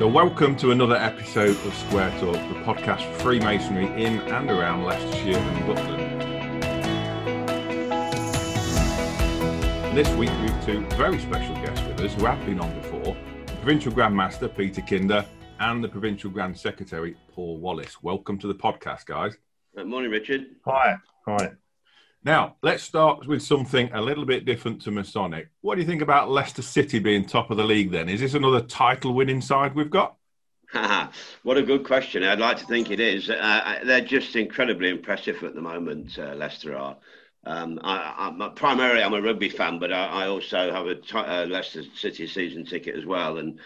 So, welcome to another episode of Square Talk, the podcast for Freemasonry in and around Leicestershire and Rutland. This week we have two very special guests with us who have been on before the Provincial Grand Master Peter Kinder and the Provincial Grand Secretary Paul Wallace. Welcome to the podcast, guys. Good morning, Richard. Hi. Hi. Now, let's start with something a little bit different to Masonic. What do you think about Leicester City being top of the league then? Is this another title winning side we've got? what a good question. I'd like to think it is. Uh, they're just incredibly impressive at the moment, uh, Leicester are. Um, I, am primarily I'm a rugby fan, but I, I also have a t- uh, Leicester City season ticket as well. And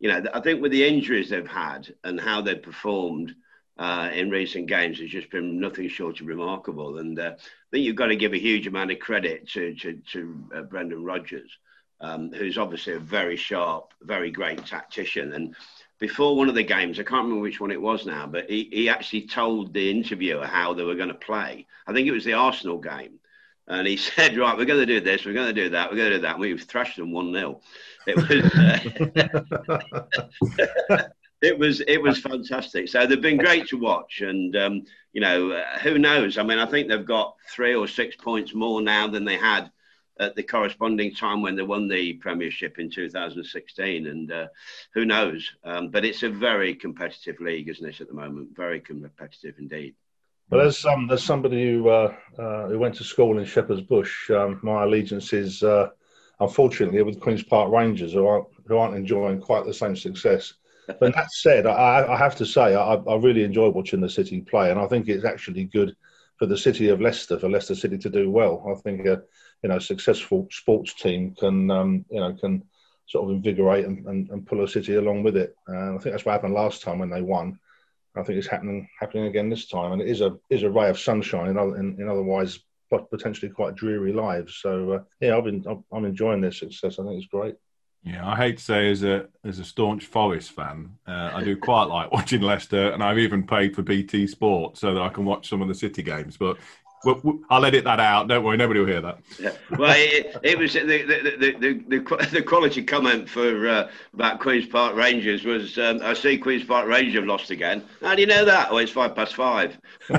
you know, I think with the injuries they've had and how they've performed, uh, in recent games has just been nothing short of remarkable. And uh, I think you've got to give a huge amount of credit to to, to uh, Brendan Rodgers, um, who's obviously a very sharp, very great tactician. And before one of the games, I can't remember which one it was now, but he, he actually told the interviewer how they were going to play. I think it was the Arsenal game. And he said, right, we're going to do this, we're going to do that, we're going to do that. And we thrashed them 1 0. It was. It was it was fantastic. So they've been great to watch, and um, you know uh, who knows? I mean, I think they've got three or six points more now than they had at the corresponding time when they won the Premiership in 2016, and uh, who knows? Um, but it's a very competitive league, isn't it, at the moment? Very competitive indeed. Well, there's some there's somebody who uh, uh, who went to school in Shepherd's Bush. Um, my allegiance is uh, unfortunately with Queens Park Rangers, who aren't who aren't enjoying quite the same success but that said, I, I have to say I, I, really enjoy watching the City play, and I think it's actually good for the city of Leicester for Leicester City to do well. I think a you know successful sports team can um, you know can sort of invigorate and, and, and pull a city along with it. And I think that's what happened last time when they won. I think it's happening happening again this time, and it is a is a ray of sunshine in, in, in otherwise potentially quite dreary lives. So uh, yeah, I've been I'm enjoying their success. I think it's great. Yeah, I hate to say as a as a staunch Forest fan, uh, I do quite like watching Leicester, and I've even paid for BT Sport so that I can watch some of the City games. But I'll edit that out. Don't worry, nobody will hear that. Yeah. Well, it, it was the the, the the, the, quality comment for uh, about Queens Park Rangers was um, I see Queens Park Rangers have lost again. How do you know that? Oh, it's five past five.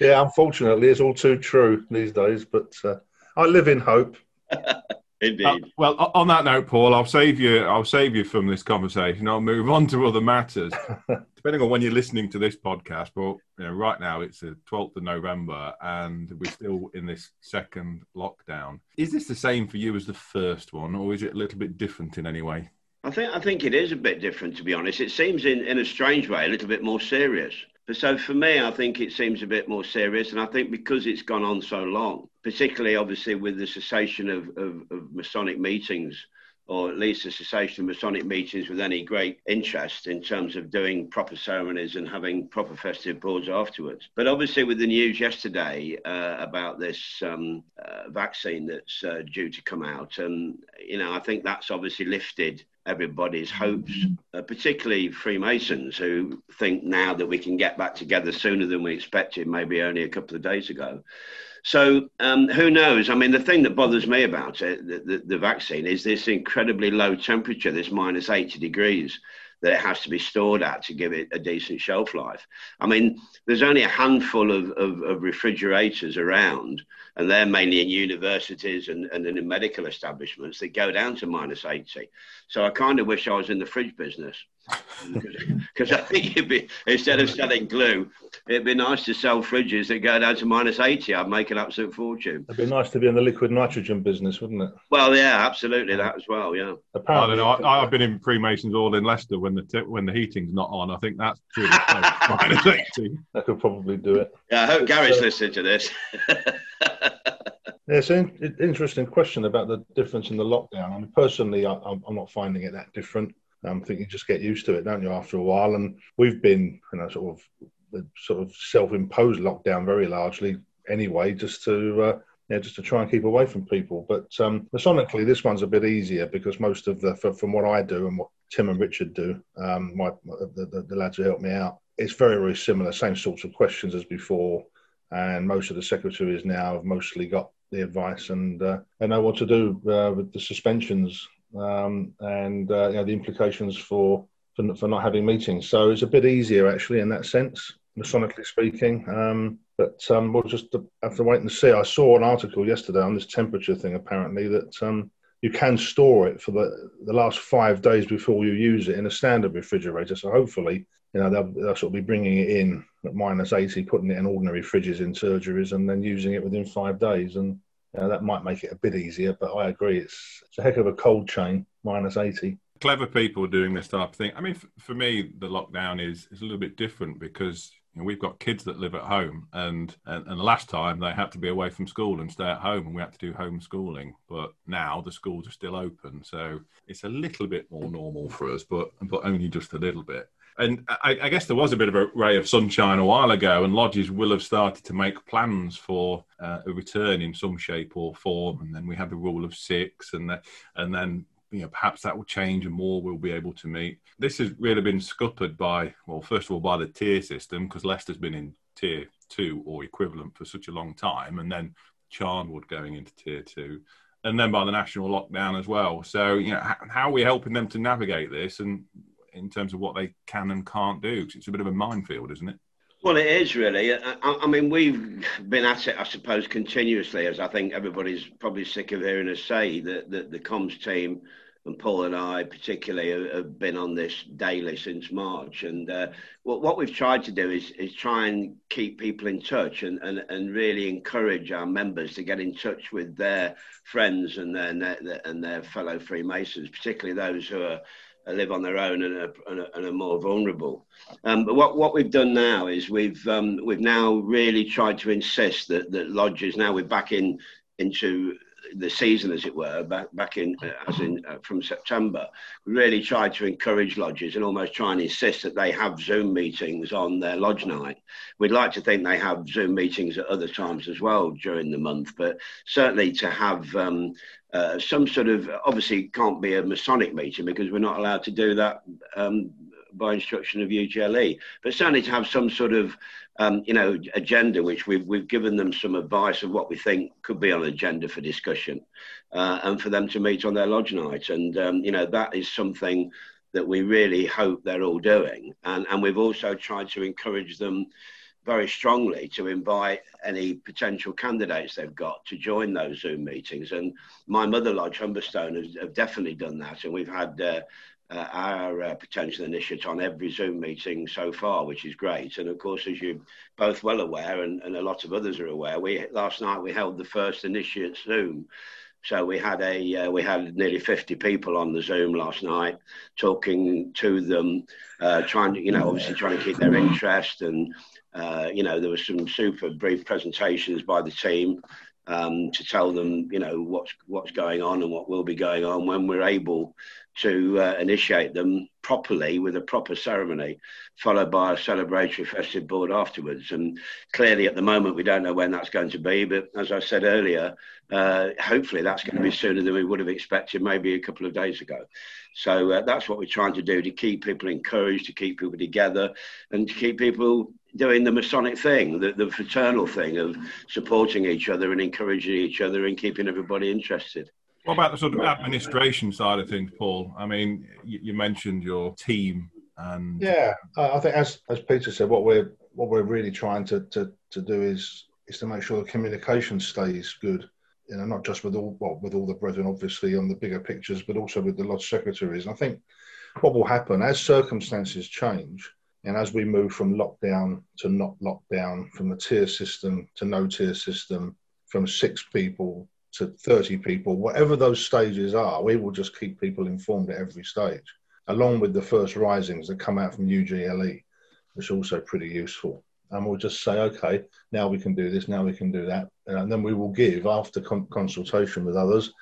yeah, unfortunately, it's all too true these days. But uh, I live in hope. Indeed. Uh, well, on that note, Paul, I'll save you. I'll save you from this conversation. I'll move on to other matters, depending on when you're listening to this podcast. But you know, right now it's the 12th of November, and we're still in this second lockdown. Is this the same for you as the first one, or is it a little bit different in any way? I think I think it is a bit different, to be honest. It seems, in in a strange way, a little bit more serious. So for me, I think it seems a bit more serious. And I think because it's gone on so long, particularly obviously with the cessation of, of, of Masonic meetings, or at least the cessation of Masonic meetings with any great interest in terms of doing proper ceremonies and having proper festive boards afterwards. But obviously, with the news yesterday uh, about this um, uh, vaccine that's uh, due to come out, and you know, I think that's obviously lifted everybody's hopes, uh, particularly Freemasons who think now that we can get back together sooner than we expected, maybe only a couple of days ago. So um, who knows? I mean, the thing that bothers me about it, the, the, the vaccine, is this incredibly low temperature, this minus 80 degrees that it has to be stored at to give it a decent shelf life. I mean, there's only a handful of, of, of refrigerators around, and they're mainly in universities and, and in medical establishments that go down to minus 80. So I kind of wish I was in the fridge business because I think it'd be instead of selling glue, it'd be nice to sell fridges that go down to minus eighty. I'd make an absolute fortune. It'd be nice to be in the liquid nitrogen business, wouldn't it? Well, yeah, absolutely that as well. Yeah. Apparently, I don't know. I, have been in Freemasons' Hall in Leicester when the t- when the heating's not on. I think that's true. minus eighty. That could probably do it. Yeah, I hope Gary's uh, listening to this. Yeah, it's an interesting question about the difference in the lockdown. I mean, personally, I, am not finding it that different. I think you just get used to it, don't you, after a while? And we've been, you know, sort of, sort of self-imposed lockdown very largely anyway, just to, uh, just to try and keep away from people. But um, masonically, this one's a bit easier because most of the, from what I do and what Tim and Richard do, um, my, the, the, the lads who help me out, it's very, very similar, same sorts of questions as before. And most of the secretaries now have mostly got the advice and uh, they know what to do uh, with the suspensions um, and uh, you know, the implications for, for, for not having meetings. So it's a bit easier actually in that sense, masonically speaking. Um, but um, we'll just have to wait and see. I saw an article yesterday on this temperature thing. Apparently, that um, you can store it for the, the last five days before you use it in a standard refrigerator. So hopefully, you know, they'll, they'll sort of be bringing it in at minus 80, putting it in ordinary fridges in surgeries and then using it within five days. And that might make it a bit easier, but I agree. It's, it's a heck of a cold chain, minus 80. Clever people doing this type of thing. I mean, for, for me, the lockdown is, is a little bit different because you know, we've got kids that live at home, and, and and the last time they had to be away from school and stay at home, and we had to do homeschooling. But now the schools are still open, so it's a little bit more normal for us, but but only just a little bit. And I, I, guess there was a bit of a ray of sunshine a while ago, and lodges will have started to make plans for uh, a return in some shape or form. And then we have the rule of six, and the, and then you know perhaps that will change and more will be able to meet. This has really been scuppered by well, first of all by the tier system because Leicester's been in tier two or equivalent for such a long time, and then Charnwood going into tier two and then by the national lockdown as well. So, you know, how are we helping them to navigate this? And in terms of what they can and can't do? Because it's a bit of a minefield, isn't it? Well, it is really. I, I, mean, we've been at it, I suppose, continuously, as I think everybody's probably sick of hearing us say that, that the comms team and Paul and I particularly have been on this daily since March. And uh, what, what we've tried to do is, is try and keep people in touch and, and, and really encourage our members to get in touch with their friends and their, their and their fellow Freemasons, particularly those who are live on their own and are, and are, and are more vulnerable. Um, but what, what we've done now is we've um, we've now really tried to insist that that lodges now we're back in into the season, as it were, back back in as in uh, from September, we really tried to encourage lodges and almost try and insist that they have Zoom meetings on their lodge night. We'd like to think they have Zoom meetings at other times as well during the month, but certainly to have um, uh, some sort of obviously can't be a Masonic meeting because we're not allowed to do that um, by instruction of UGLE, but certainly to have some sort of um, you know, agenda, which we've, we've given them some advice of what we think could be on agenda for discussion uh, and for them to meet on their lodge night. And, um, you know, that is something that we really hope they're all doing. And, and we've also tried to encourage them very strongly to invite any potential candidates they've got to join those Zoom meetings. And my mother lodge, Humberstone, has have definitely done that. And we've had uh, uh, our uh, potential initiate on every Zoom meeting so far, which is great. And of course, as you're both well aware, and, and a lot of others are aware, we last night we held the first initiate Zoom. So we had a uh, we had nearly 50 people on the Zoom last night, talking to them, uh, trying to you know obviously trying to keep their interest, and uh, you know there was some super brief presentations by the team um, to tell them you know what's what's going on and what will be going on when we're able to uh, initiate them properly with a proper ceremony, followed by a celebratory festive board afterwards. And clearly, at the moment, we don't know when that's going to be. But as I said earlier, uh, hopefully that's going to be sooner than we would have expected, maybe a couple of days ago. So uh, that's what we're trying to do to keep people encouraged, to keep people together, and to keep people doing the Masonic thing, the, the fraternal thing of supporting each other and encouraging each other and keeping everybody interested. What about the sort of administration side of things, Paul? I mean, you, you mentioned your team and yeah, I think as as Peter said, what we're what we're really trying to to, to do is is to make sure the communication stays good. You know, not just with all well, with all the brethren, obviously, on the bigger pictures, but also with the lodge secretaries. And I think what will happen as circumstances change, and as we move from lockdown to not lockdown, from the tier system to no tier system, from six people to 30 people, whatever those stages are, we will just keep people informed at every stage, along with the first risings that come out from UGLE, which are also pretty useful. And we'll just say, okay, now we can do this, now we can do that. Uh, and then we will give, after con- consultation with others,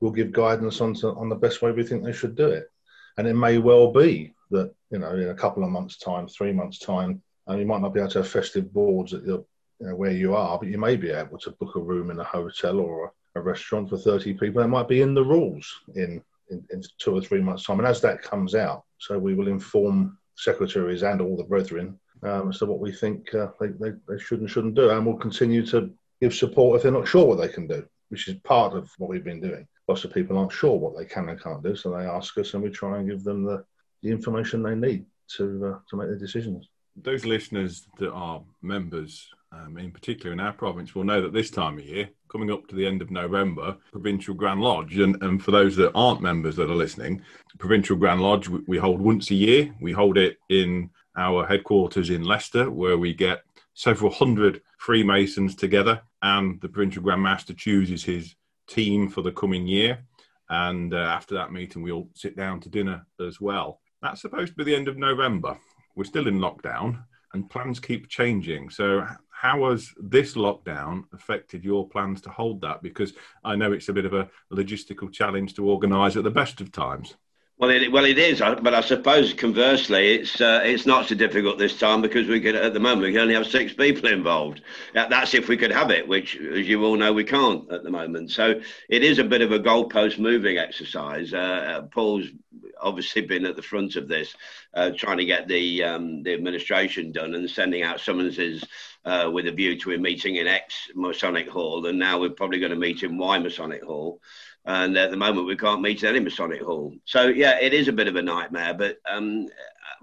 we'll give guidance on, to, on the best way we think they should do it. And it may well be that, you know, in a couple of months' time, three months' time, and you might not be able to have festive boards at your, you know, where you are, but you may be able to book a room in a hotel or a a restaurant for 30 people. That might be in the rules in, in, in, two or three months' time. And as that comes out, so we will inform secretaries and all the brethren um, as to what we think uh, they, they, they should and shouldn't do. And we'll continue to give support if they're not sure what they can do, which is part of what we've been doing. lots of people aren't sure what they can and can't do, so they ask us, and we try and give them the, the information they need to uh, to make their decisions. Those listeners that are members, um, in particular in our province, will know that this time of year, coming up to the end of November, Provincial Grand Lodge, and, and for those that aren't members that are listening, Provincial Grand Lodge we, we hold once a year. We hold it in our headquarters in Leicester, where we get several hundred Freemasons together, and the Provincial Grand Master chooses his team for the coming year. And uh, after that meeting, we all sit down to dinner as well. That's supposed to be the end of November. We're still in lockdown, and plans keep changing. So, how has this lockdown affected your plans to hold that? Because I know it's a bit of a logistical challenge to organise at the best of times. Well, it, well, it is, but I suppose conversely, it's uh, it's not so difficult this time because we could at the moment we can only have six people involved. That's if we could have it, which, as you all know, we can't at the moment. So it is a bit of a goalpost moving exercise. Uh, uh, Paul's obviously been at the front of this, uh, trying to get the um, the administration done and sending out summonses uh, with a view to a meeting in X Masonic Hall, and now we're probably going to meet in Y Masonic Hall and at the moment we can't meet at any Masonic Hall. So yeah, it is a bit of a nightmare, but um,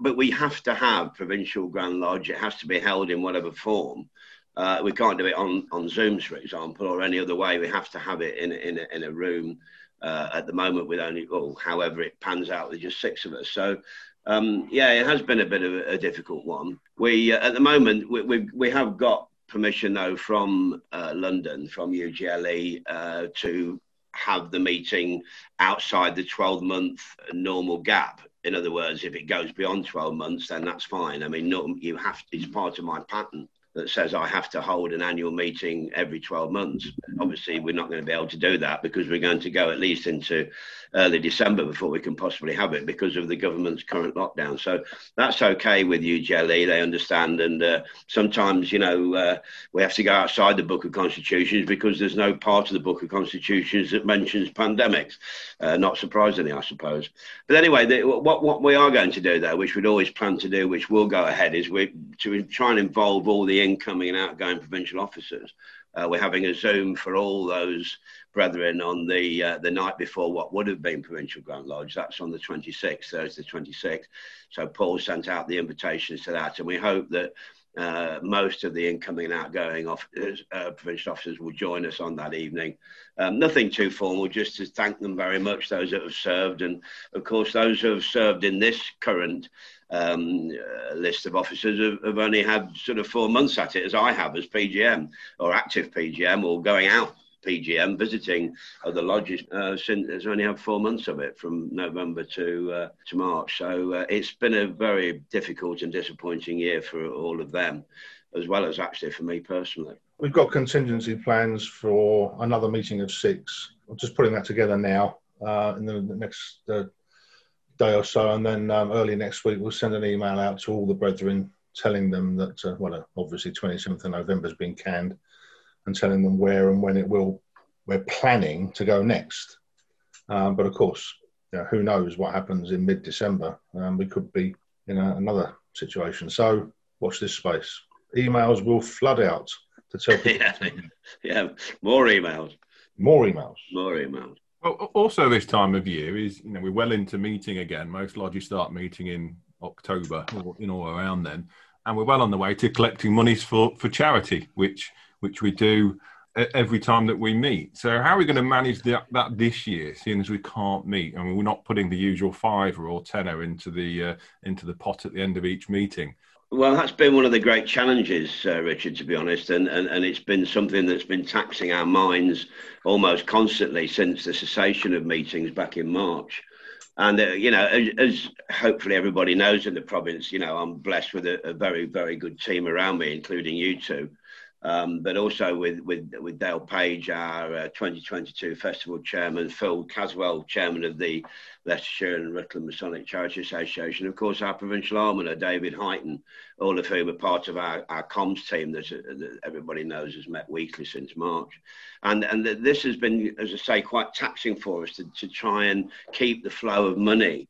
but we have to have provincial Grand Lodge. It has to be held in whatever form. Uh, we can't do it on on Zooms, for example, or any other way. We have to have it in in a, in a room. Uh, at the moment, with only well, however it pans out, there's just six of us. So. Um, yeah, it has been a bit of a, a difficult one. We, uh, at the moment, we, we, we have got permission though from uh, London, from UGLE, uh, to have the meeting outside the 12 month normal gap. In other words, if it goes beyond 12 months, then that's fine. I mean, no, you have to, it's part of my patent that says I have to hold an annual meeting every 12 months. Obviously, we're not going to be able to do that because we're going to go at least into early December before we can possibly have it because of the government's current lockdown. So that's okay with UGLE. They understand. And uh, sometimes, you know, uh, we have to go outside the Book of Constitutions because there's no part of the Book of Constitutions that mentions pandemics. Uh, not surprisingly, I suppose. But anyway, the, what, what we are going to do, though, which we'd always planned to do, which will go ahead, is we to try and involve all the incoming and outgoing provincial officers. Uh, we're having a Zoom for all those brethren on the uh, the night before what would have been Provincial Grand Lodge. That's on the 26th, Thursday the 26th. So Paul sent out the invitations to that, and we hope that uh, most of the incoming and outgoing officers, uh, provincial officers will join us on that evening. Um, nothing too formal, just to thank them very much, those that have served. And of course, those who have served in this current um, uh, list of officers have, have, only had sort of four months at it, as I have as PGM or active PGM or going out PGM, visiting other lodges uh, since has only had four months of it from November to uh, to March. So uh, it's been a very difficult and disappointing year for all of them, as well as actually for me personally. We've got contingency plans for another meeting of six. I'm just putting that together now uh, in the, the next uh, day or so, and then um, early next week we'll send an email out to all the brethren telling them that, uh, well, obviously 27th of November has been canned, and telling them where and when it will we're planning to go next. Um, but of course, you know, who knows what happens in mid-December? Um, we could be in a, another situation. So watch this space. Emails will flood out to tell people. yeah, yeah, more emails. More emails. More emails. Well, also this time of year is you know we're well into meeting again. Most lodges start meeting in October or in or around then, and we're well on the way to collecting monies for for charity, which which we do every time that we meet. So how are we going to manage that, that this year, seeing as we can't meet? I mean, we're not putting the usual fiver or tenner into the uh, into the pot at the end of each meeting. Well, that's been one of the great challenges, uh, Richard, to be honest, and, and, and it's been something that's been taxing our minds almost constantly since the cessation of meetings back in March. And, uh, you know, as, as, hopefully everybody knows in the province, you know, I'm blessed with a, a very, very good team around me, including you two. Um, but also with, with, with Dale Page, our uh, 2022 festival chairman, Phil Caswell, chairman of the Leicestershire and Rutland Masonic Charity Association, of course, our provincial almoner, David Heighton, all of whom are part of our, our comms team that, that everybody knows has met weekly since March. And, and this has been, as I say, quite taxing for us to, to try and keep the flow of money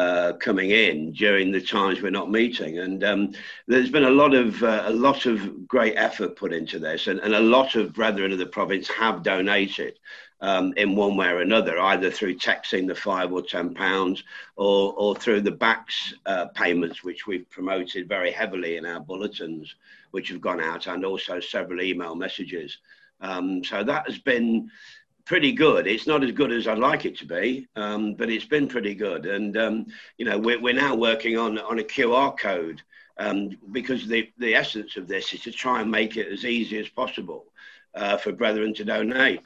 uh, coming in during the times we're not meeting. And um, there's been a lot of uh, a lot of great effort put into this, and, and a lot of brethren of the province have donated. um, in one way or another, either through texting the five or ten pounds, or or through the BACS uh, payments, which we've promoted very heavily in our bulletins, which have gone out, and also several email messages. Um, so that has been pretty good. It's not as good as I'd like it to be, um, but it's been pretty good. And um, you know, we're, we're now working on on a QR code um, because the the essence of this is to try and make it as easy as possible uh, for brethren to donate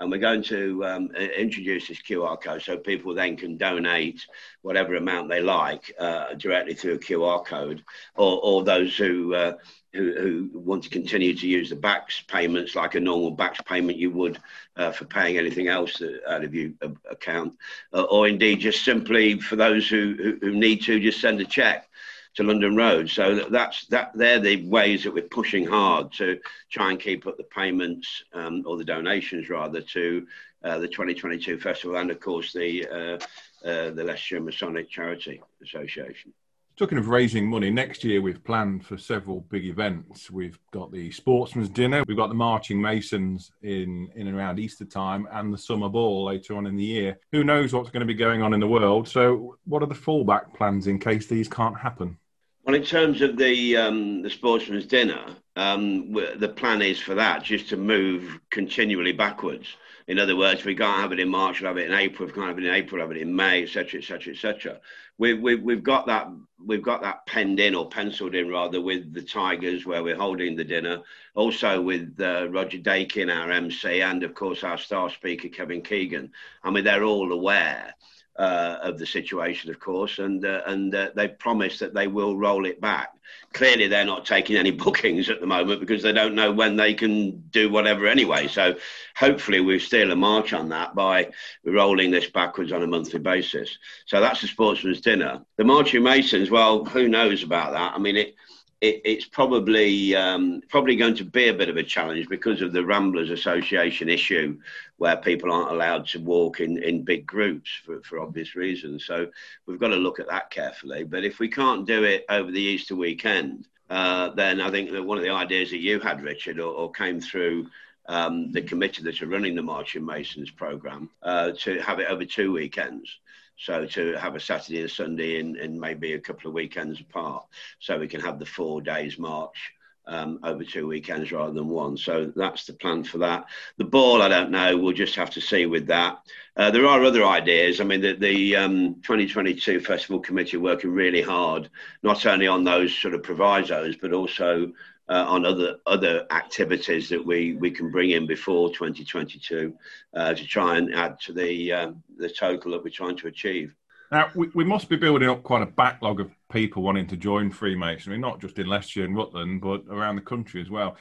and we're going to um, introduce this QR code so people then can donate whatever amount they like uh, directly through a QR code, or, or those who, uh, who, who want to continue to use the BACS payments like a normal BACS payment you would uh, for paying anything else out of your account, uh, or indeed just simply for those who, who, need to just send a check to London Road. So that's that. They're the ways that we're pushing hard to try and keep up the payments um, or the donations rather to uh, the 2022 festival and of course the uh, uh, the Leicestershire Masonic Charity Association. Talking of raising money, next year we've planned for several big events. We've got the Sportsman's Dinner, we've got the Marching Masons in, in and around Easter time, and the Summer Ball later on in the year. Who knows what's going to be going on in the world? So, what are the fallback plans in case these can't happen? Well, in terms of the um, the sportsman's dinner, um, the plan is for that just to move continually backwards. In other words, we can't have it in March, we'll have it in April. If we can't have it in April, we'll have it in May, etc., etc., etc. We've, we've we've got that we've got that penned in or penciled in rather with the Tigers where we're holding the dinner. Also with uh, Roger Dakin, our MC, and of course our star speaker Kevin Keegan. I mean, they're all aware uh, of the situation, of course, and uh, and uh, they promised that they will roll it back. Clearly, they're not taking any bookings at the moment because they don't know when they can do whatever anyway. So, hopefully, we steal a march on that by rolling this backwards on a monthly basis. So that's the sportsman's dinner. The Marching Masons, well, who knows about that? I mean, it it, it's probably um, probably going to be a bit of a challenge because of the Ramblers Association issue, where people aren't allowed to walk in, in big groups for, for obvious reasons. So we've got to look at that carefully. But if we can't do it over the Easter weekend, uh, then I think that one of the ideas that you had, Richard, or, or came through um, the committee that are running the Marching Masons program uh, to have it over two weekends. So to have a Saturday and Sunday and, and maybe a couple of weekends apart, so we can have the four days march um, over two weekends rather than one. So that's the plan for that. The ball, I don't know. We'll just have to see with that. Uh, there are other ideas. I mean, the, the um, 2022 Festival Committee are working really hard, not only on those sort of provisos, but also uh, on other other activities that we, we can bring in before 2022 uh, to try and add to the um, the total that we're trying to achieve. Now we, we must be building up quite a backlog of people wanting to join Freemasonry, not just in Leicestershire and Rutland, but around the country as well.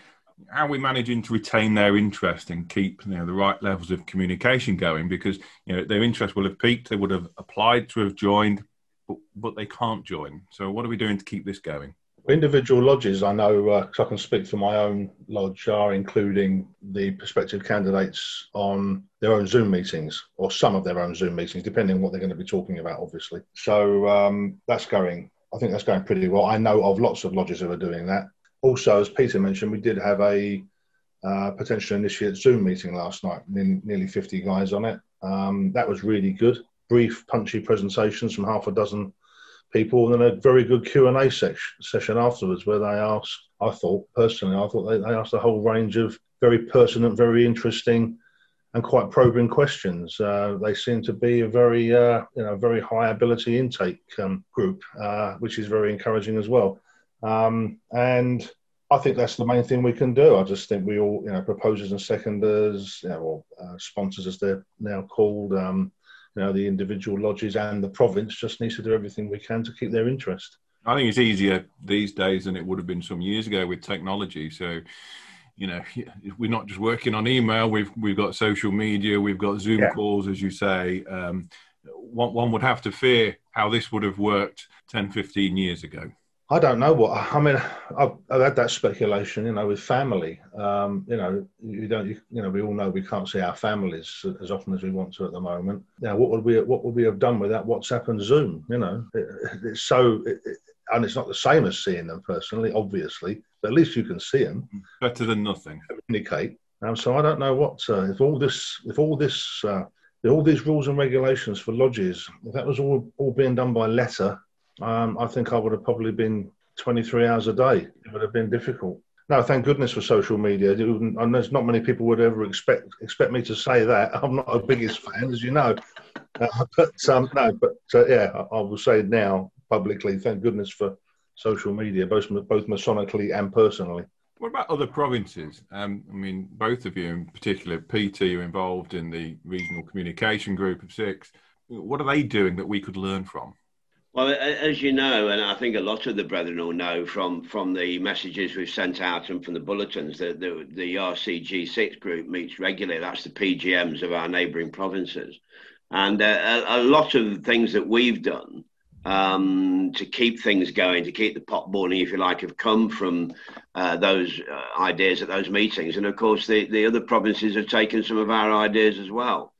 How are we managing to retain their interest and keep you know the right levels of communication going? Because you know their interest will have peaked, they would have applied to have joined, but, but they can't join. So what are we doing to keep this going? Individual lodges, I know, uh, I can speak for my own lodge, are including the prospective candidates on their own Zoom meetings or some of their own Zoom meetings, depending on what they're going to be talking about, obviously. So um, that's going, I think that's going pretty well. I know of lots of lodges that are doing that. Also, as Peter mentioned, we did have a uh, potential initiate Zoom meeting last night, nearly 50 guys on it. Um, that was really good. Brief, punchy presentations from half a dozen people, and then a very good Q and A session afterwards, where they asked. I thought personally, I thought they, they asked a whole range of very pertinent, very interesting, and quite probing questions. Uh, they seem to be a very, uh, you know, very high ability intake um, group, uh, which is very encouraging as well. Um, and I think that's the main thing we can do. I just think we all, you know, proposers and seconders, you know, or uh, sponsors as they're now called, um, you know, the individual lodges and the province just needs to do everything we can to keep their interest. I think it's easier these days than it would have been some years ago with technology. So, you know, we're not just working on email. We've we've got social media. We've got Zoom yeah. calls, as you say. Um, one, one would have to fear how this would have worked 10, 15 years ago. I don't know what I mean. I've, I've had that speculation, you know, with family. Um, you know, you don't, you, you, know, we all know we can't see our families as often as we want to at the moment. Now, what would we, what would we have done without WhatsApp and Zoom? You know, it, it's so, it, and it's not the same as seeing them personally, obviously, but at least you can see them. Better than nothing. Communicate. Um, so I don't know what uh, if all this if all this uh, all these rules and regulations for lodges if that was all all being done by letter, um, I think I would have probably been 23 hours a day. It would have been difficult. No, thank goodness for social media. And there's not many people would ever expect expect me to say that. I'm not a biggest fan, as you know. Uh, but um, no, but uh, yeah, I, I, will say now publicly, thank goodness for social media, both both masonically and personally. What about other provinces? Um, I mean, both of you in particular, PT, are involved in the regional communication group of six. What are they doing that we could learn from? Well, as you know, and I think a lot of the brethren will know from, from the messages we've sent out and from the bulletins that the, the RCG6 group meets regularly. That's the PGMs of our neighbouring provinces. And uh, a, a, lot of the things that we've done um, to keep things going, to keep the pot boiling, if you like, have come from uh, those uh, ideas at those meetings. And of course, the, the other provinces have taken some of our ideas as well.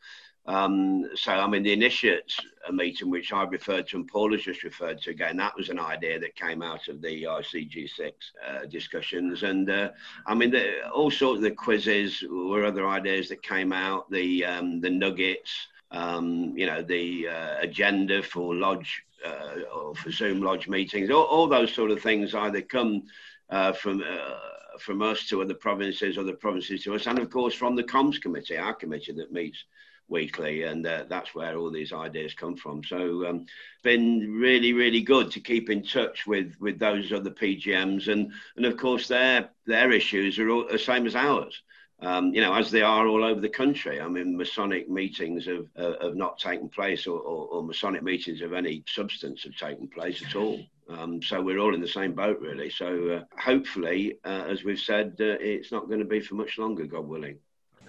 Um, so, I mean, the initiates meeting, which I referred to and Paul has just referred to again, that was an idea that came out of the RCG6 uh, discussions. And uh, I mean, the, all sorts of the quizzes were other ideas that came out, the, um, the nuggets. Um, you know, the uh, agenda for lodge uh, or for Zoom lodge meetings, all, all, those sort of things either come uh, from uh, from us to other provinces, other provinces to us, and of course from the comms committee, our committee that meets weekly, and uh, that's where all these ideas come from. So, um, been really, really good to keep in touch with with those other PGMs, and and of course their their issues are all the same as ours um, you know, as they are all over the country. I mean, Masonic meetings have, uh, have not taken place, or, or, or, Masonic meetings of any substance have taken place at all. Um, so we're all in the same boat, really. So uh, hopefully, uh, as we've said, uh, it's not going to be for much longer, God willing.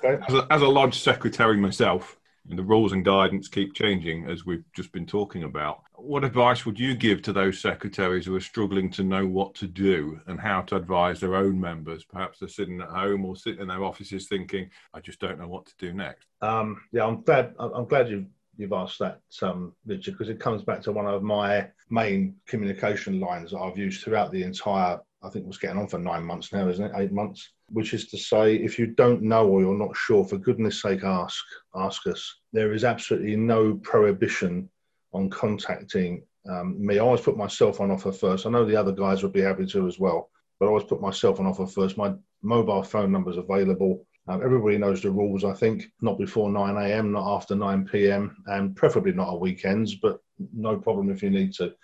As a, as a lodge secretary myself, and the rules and guidance keep changing, as we've just been talking about. What advice would you give to those secretaries who are struggling to know what to do and how to advise their own members? Perhaps they're sitting at home or sitting in their offices thinking, "I just don't know what to do next." Um, yeah, I'm glad. I'm glad you you've asked that, um, Richard, because it comes back to one of my main communication lines that I've used throughout the entire. I think was getting on for nine months now, isn't it? Eight months which is to say, if you don't know or you're not sure, for goodness sake, ask. Ask us. There is absolutely no prohibition on contacting um, me. I always put myself on offer first. I know the other guys would be happy to as well, but I always put myself on offer first. My mobile phone number is available. Um, everybody knows the rules, I think. Not before 9 a.m., not after 9 p.m., and preferably not on weekends, but no problem if you need to.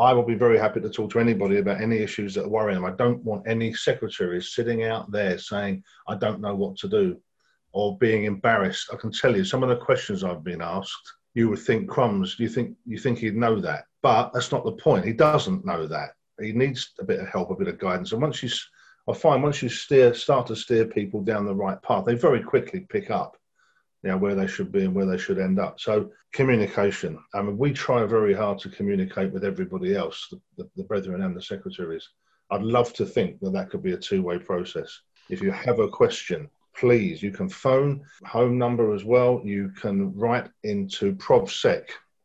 I will be very happy to talk to anybody about any issues that worry them. I don't want any secretaries sitting out there saying, I don't know what to do or being embarrassed. I can tell you some of the questions I've been asked, you would think crumbs, you think you think he'd know that. But that's not the point. He doesn't know that. He needs a bit of help, a bit of guidance. And once you I find once you steer start to steer people down the right path, they very quickly pick up you know, where they should be and where they should end up. So communication. I mean, we try very hard to communicate with everybody else, the, the, the brethren and the secretaries. I'd love to think that that could be a two-way process. If you have a question, please, you can phone home number as well. You can write into ProvSec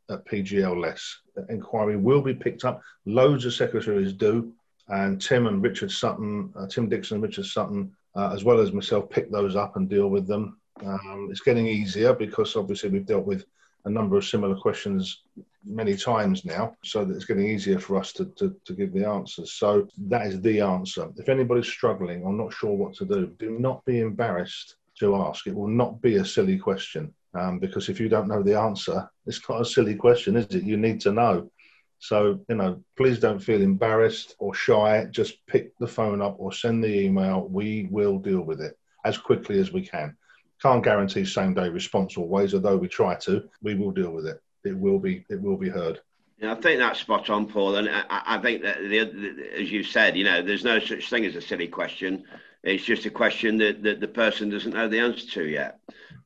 at PGLS. The inquiry will be picked up. Loads of secretaries do. And Tim and Richard Sutton, uh, Tim Dixon and Richard Sutton, uh, as well as myself, pick those up and deal with them. Um, it's getting easier because obviously we've dealt with a number of similar questions many times now, so that it's getting easier for us to, to, to, give the answers. So that is the answer. If anybody's struggling or not sure what to do, do not be embarrassed to ask. It will not be a silly question um, because if you don't know the answer, it's not a silly question, is it? You need to know. So, you know, please don't feel embarrassed or shy. Just pick the phone up or send the email. We will deal with it as quickly as we can. Can't guarantee same day response always, although we try to. We will deal with it. It will be it will be heard. Yeah, I think that's spot on, Paul. And I, I think that the, the, as you said, you know, there's no such thing as a silly question. It's just a question that, that the person doesn't know the answer to yet,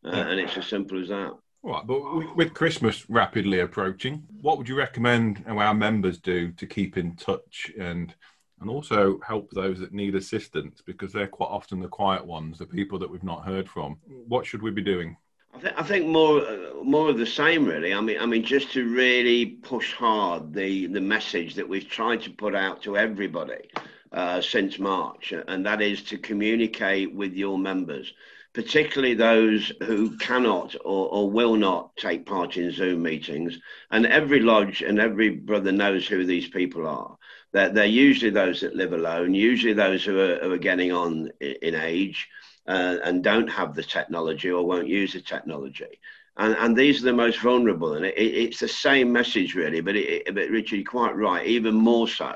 uh, yeah. and it's as simple as that. All right, but with Christmas rapidly approaching, what would you recommend our members do to keep in touch and and also help those that need assistance because they're quite often the quiet ones, the people that we've not heard from. What should we be doing? I, th- I think more more of the same, really. I mean, I mean, just to really push hard the the message that we've tried to put out to everybody uh, since March, and that is to communicate with your members. particularly those who cannot or, or, will not take part in Zoom meetings. And every lodge and every brother knows who these people are. They're, they're usually those that live alone, usually those who are, who are getting on in age uh, and don't have the technology or won't use the technology. And, and these are the most vulnerable. And it, it, it's the same message, really, but, it, but Richard, you're quite right, even more so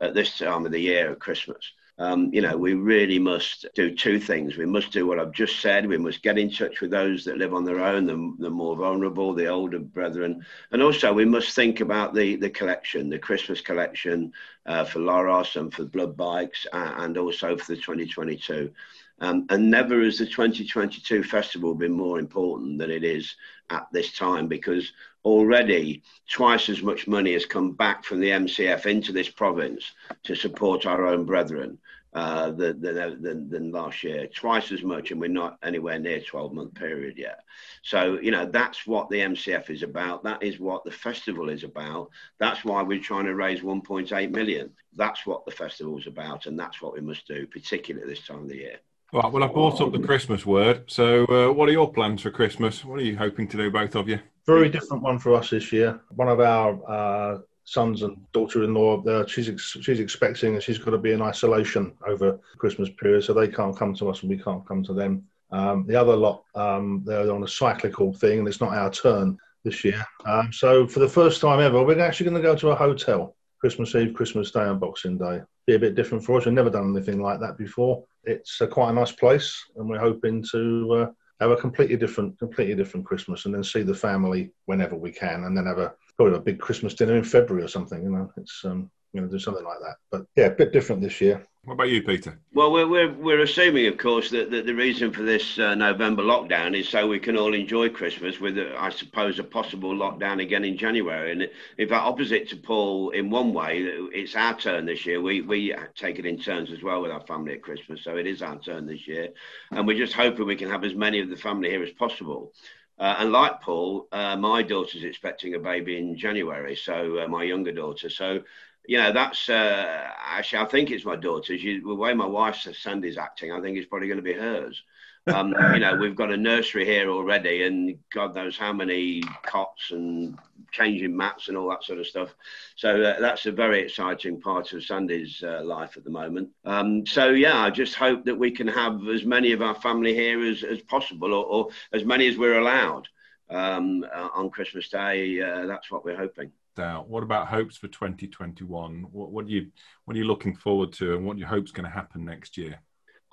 at this time of the year at Christmas um, you know, we really must do two things. We must do what I've just said. We must get in touch with those that live on their own, the, the more vulnerable, the older brethren. And also, we must think about the, the collection, the Christmas collection uh, for Loros and for Blood Bikes, uh, and also for the 2022. Um, and never has the 2022 festival been more important than it is at this time because already twice as much money has come back from the MCF into this province to support our own brethren uh, than, than, than, last year, twice as much, and we're not anywhere near 12 month period yet. So, you know, that's what the MCF is about. That is what the festival is about. That's why we're trying to raise 1.8 million. That's what the festival is about, and that's what we must do, particularly this time of the year. Right, well, I've brought up the Christmas word. So, uh, what are your plans for Christmas? What are you hoping to do, both of you? Very different one for us this year. One of our uh, sons and daughter-in-law, uh, she's ex- she's expecting and she's got to be in isolation over Christmas period, so they can't come to us and we can't come to them. Um, the other lot, um, they're on a cyclical thing, and it's not our turn this year. Um, so, for the first time ever, we're actually going to go to a hotel Christmas Eve, Christmas Day, and Boxing Day. Be a bit different for us. We've never done anything like that before it's a quite a nice place, and we're hoping to uh, have a completely different, completely different Christmas, and then see the family whenever we can, and then have a probably a big Christmas dinner in February or something. You know, it's um, you know do something like that. But yeah, a bit different this year. What about you, Peter? Well, we're, we're, we're assuming, of course, that, that the reason for this uh, November lockdown is so we can all enjoy Christmas with, uh, I suppose, a possible lockdown again in January. And in fact, opposite to Paul, in one way, it's our turn this year. We, we take it in turns as well with our family at Christmas. So it is our turn this year. And we're just hoping we can have as many of the family here as possible. Uh, and like Paul, uh, my daughter's expecting a baby in January, so uh, my younger daughter. So you know, that's uh, actually, I think it's my daughter's. The way my wife says Sandy's acting, I think it's probably going to be hers. Um, you know, we've got a nursery here already, and God knows how many cots and changing mats and all that sort of stuff. So uh, that's a very exciting part of Sandy's uh, life at the moment. Um, so yeah, I just hope that we can have as many of our family here as, as possible, or, or as many as we're allowed um, uh, on Christmas Day. Uh, that's what we're hoping out. What about hopes for 2021? What, what are you what are you looking forward to, and what your hopes going to happen next year?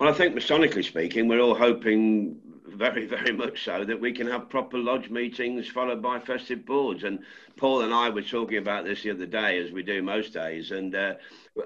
Well, I think Masonically speaking, we're all hoping very, very much so that we can have proper lodge meetings followed by festive boards. And Paul and I were talking about this the other day, as we do most days. And uh,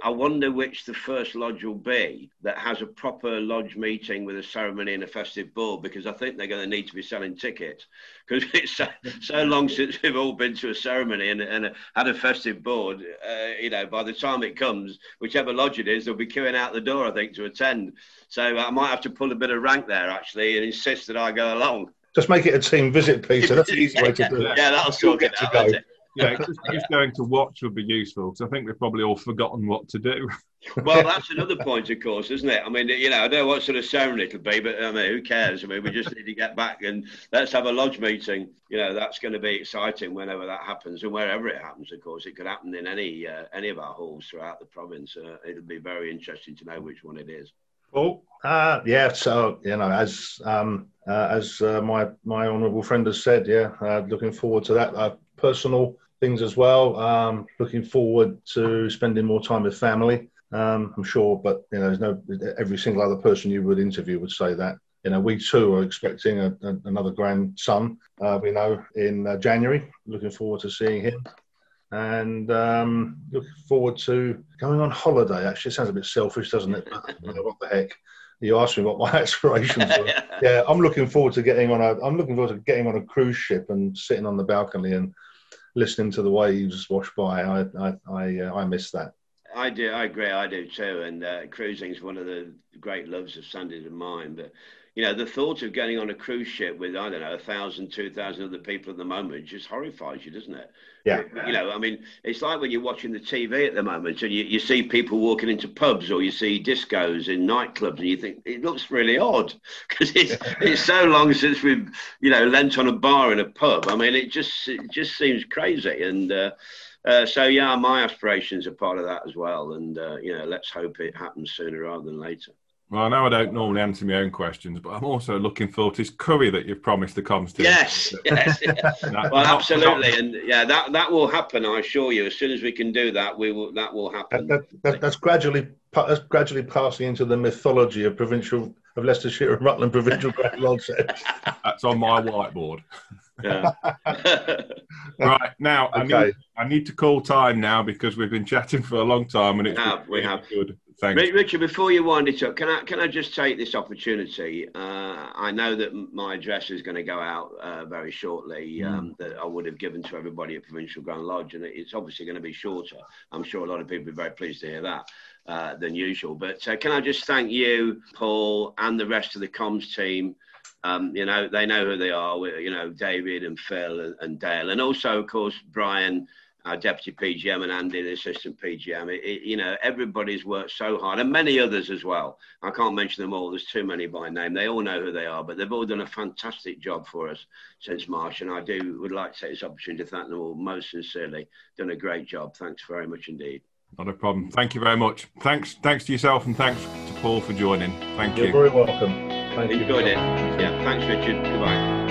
I wonder which the first lodge will be that has a proper lodge meeting with a ceremony and a festive board, because I think they're going to need to be selling tickets. Because it's so, so, long since we've all been to a ceremony and, and had a festive board. Uh, you know, by the time it comes, whichever lodge it is, they'll be queuing out the door, I think, to attend. So I might have to pull a bit of rank there, actually, and insist that I go along. Just make it a team visit, Peter. That's the easy way to do it. Yeah, that'll sort it out yeah, just, just, going to watch would be useful because I think we've probably all forgotten what to do. well, that's another point, of course, isn't it? I mean, you know, I don't know what sort of ceremony it'll be, but I mean, who cares? I mean, we just need to get back and let's have a lodge meeting. You know, that's going to be exciting whenever that happens and wherever it happens. Of course, it could happen in any uh, any of our halls throughout the province. Uh, it'll be very interesting to know which one it is. Oh, uh, yeah. So you know, as um, uh, as uh, my my honourable friend has said, yeah, uh, looking forward to that. Personal things as well. Um, looking forward to spending more time with family. Um, I'm sure, but you know, there's no every single other person you would interview would say that. You know, we too are expecting a, a, another grandson. Uh, we know in uh, January. Looking forward to seeing him, and um, looking forward to going on holiday. Actually, it sounds a bit selfish, doesn't it? what the heck? You asked me what my aspirations were. yeah, I'm looking forward to getting on a. I'm looking forward to getting on a cruise ship and sitting on the balcony and listening to the waves wash by. I I I, uh, I miss that. I do. I agree. I do too. And uh, cruising is one of the great loves of Sandy's and mine. But you know, the thought of getting on a cruise ship with, I don't know, a thousand, two thousand other people at the moment just horrifies you, doesn't it? Yeah. You know, I mean, it's like when you're watching the TV at the moment and you, you see people walking into pubs or you see discos in nightclubs and you think it looks really odd because it's, it's so long since we've, you know, lent on a bar in a pub. I mean, it just, it just seems crazy. And, uh, uh, so yeah, my aspirations are part of that as well, and uh, you know, let's hope it happens sooner rather than later. Well, I know I don't normally answer my own questions, but I'm also looking forward to this curry that you've promised the comms to. Yes, yes, yes. well, absolutely, and yeah, that that will happen. I assure you. As soon as we can do that, we will. That will happen. That, that, that, that's gradually that's gradually passing into the mythology of provincial of Leicestershire and Rutland provincial grand That's on my whiteboard. Yeah. right now, okay. I need I need to call time now because we've been chatting for a long time, and it's we have. We have. good. Thanks. Richard, before you wind it up, can I can I just take this opportunity? Uh, I know that my address is going to go out uh, very shortly. Mm. Um, that I would have given to everybody at Provincial Grand Lodge, and it's obviously going to be shorter. I'm sure a lot of people will be very pleased to hear that. Uh, than usual. But uh, can I just thank you, Paul, and the rest of the comms team? Um, you know, they know who they are. You know, David and Phil and, and Dale, and also, of course, Brian our deputy PGM and Andy, the assistant PGM. It, it, you know, everybody's worked so hard, and many others as well. I can't mention them all. There's too many by name. They all know who they are, but they've all done a fantastic job for us since March, and I do would like to take this opportunity to thank them all most sincerely. Done a great job. Thanks very much indeed. Not a problem. Thank you very much. Thanks, thanks to yourself, and thanks to Paul for joining. Thank You're you. You're very welcome. Thank you. Enjoyed you. it. Yeah. Thanks, Richard. Goodbye.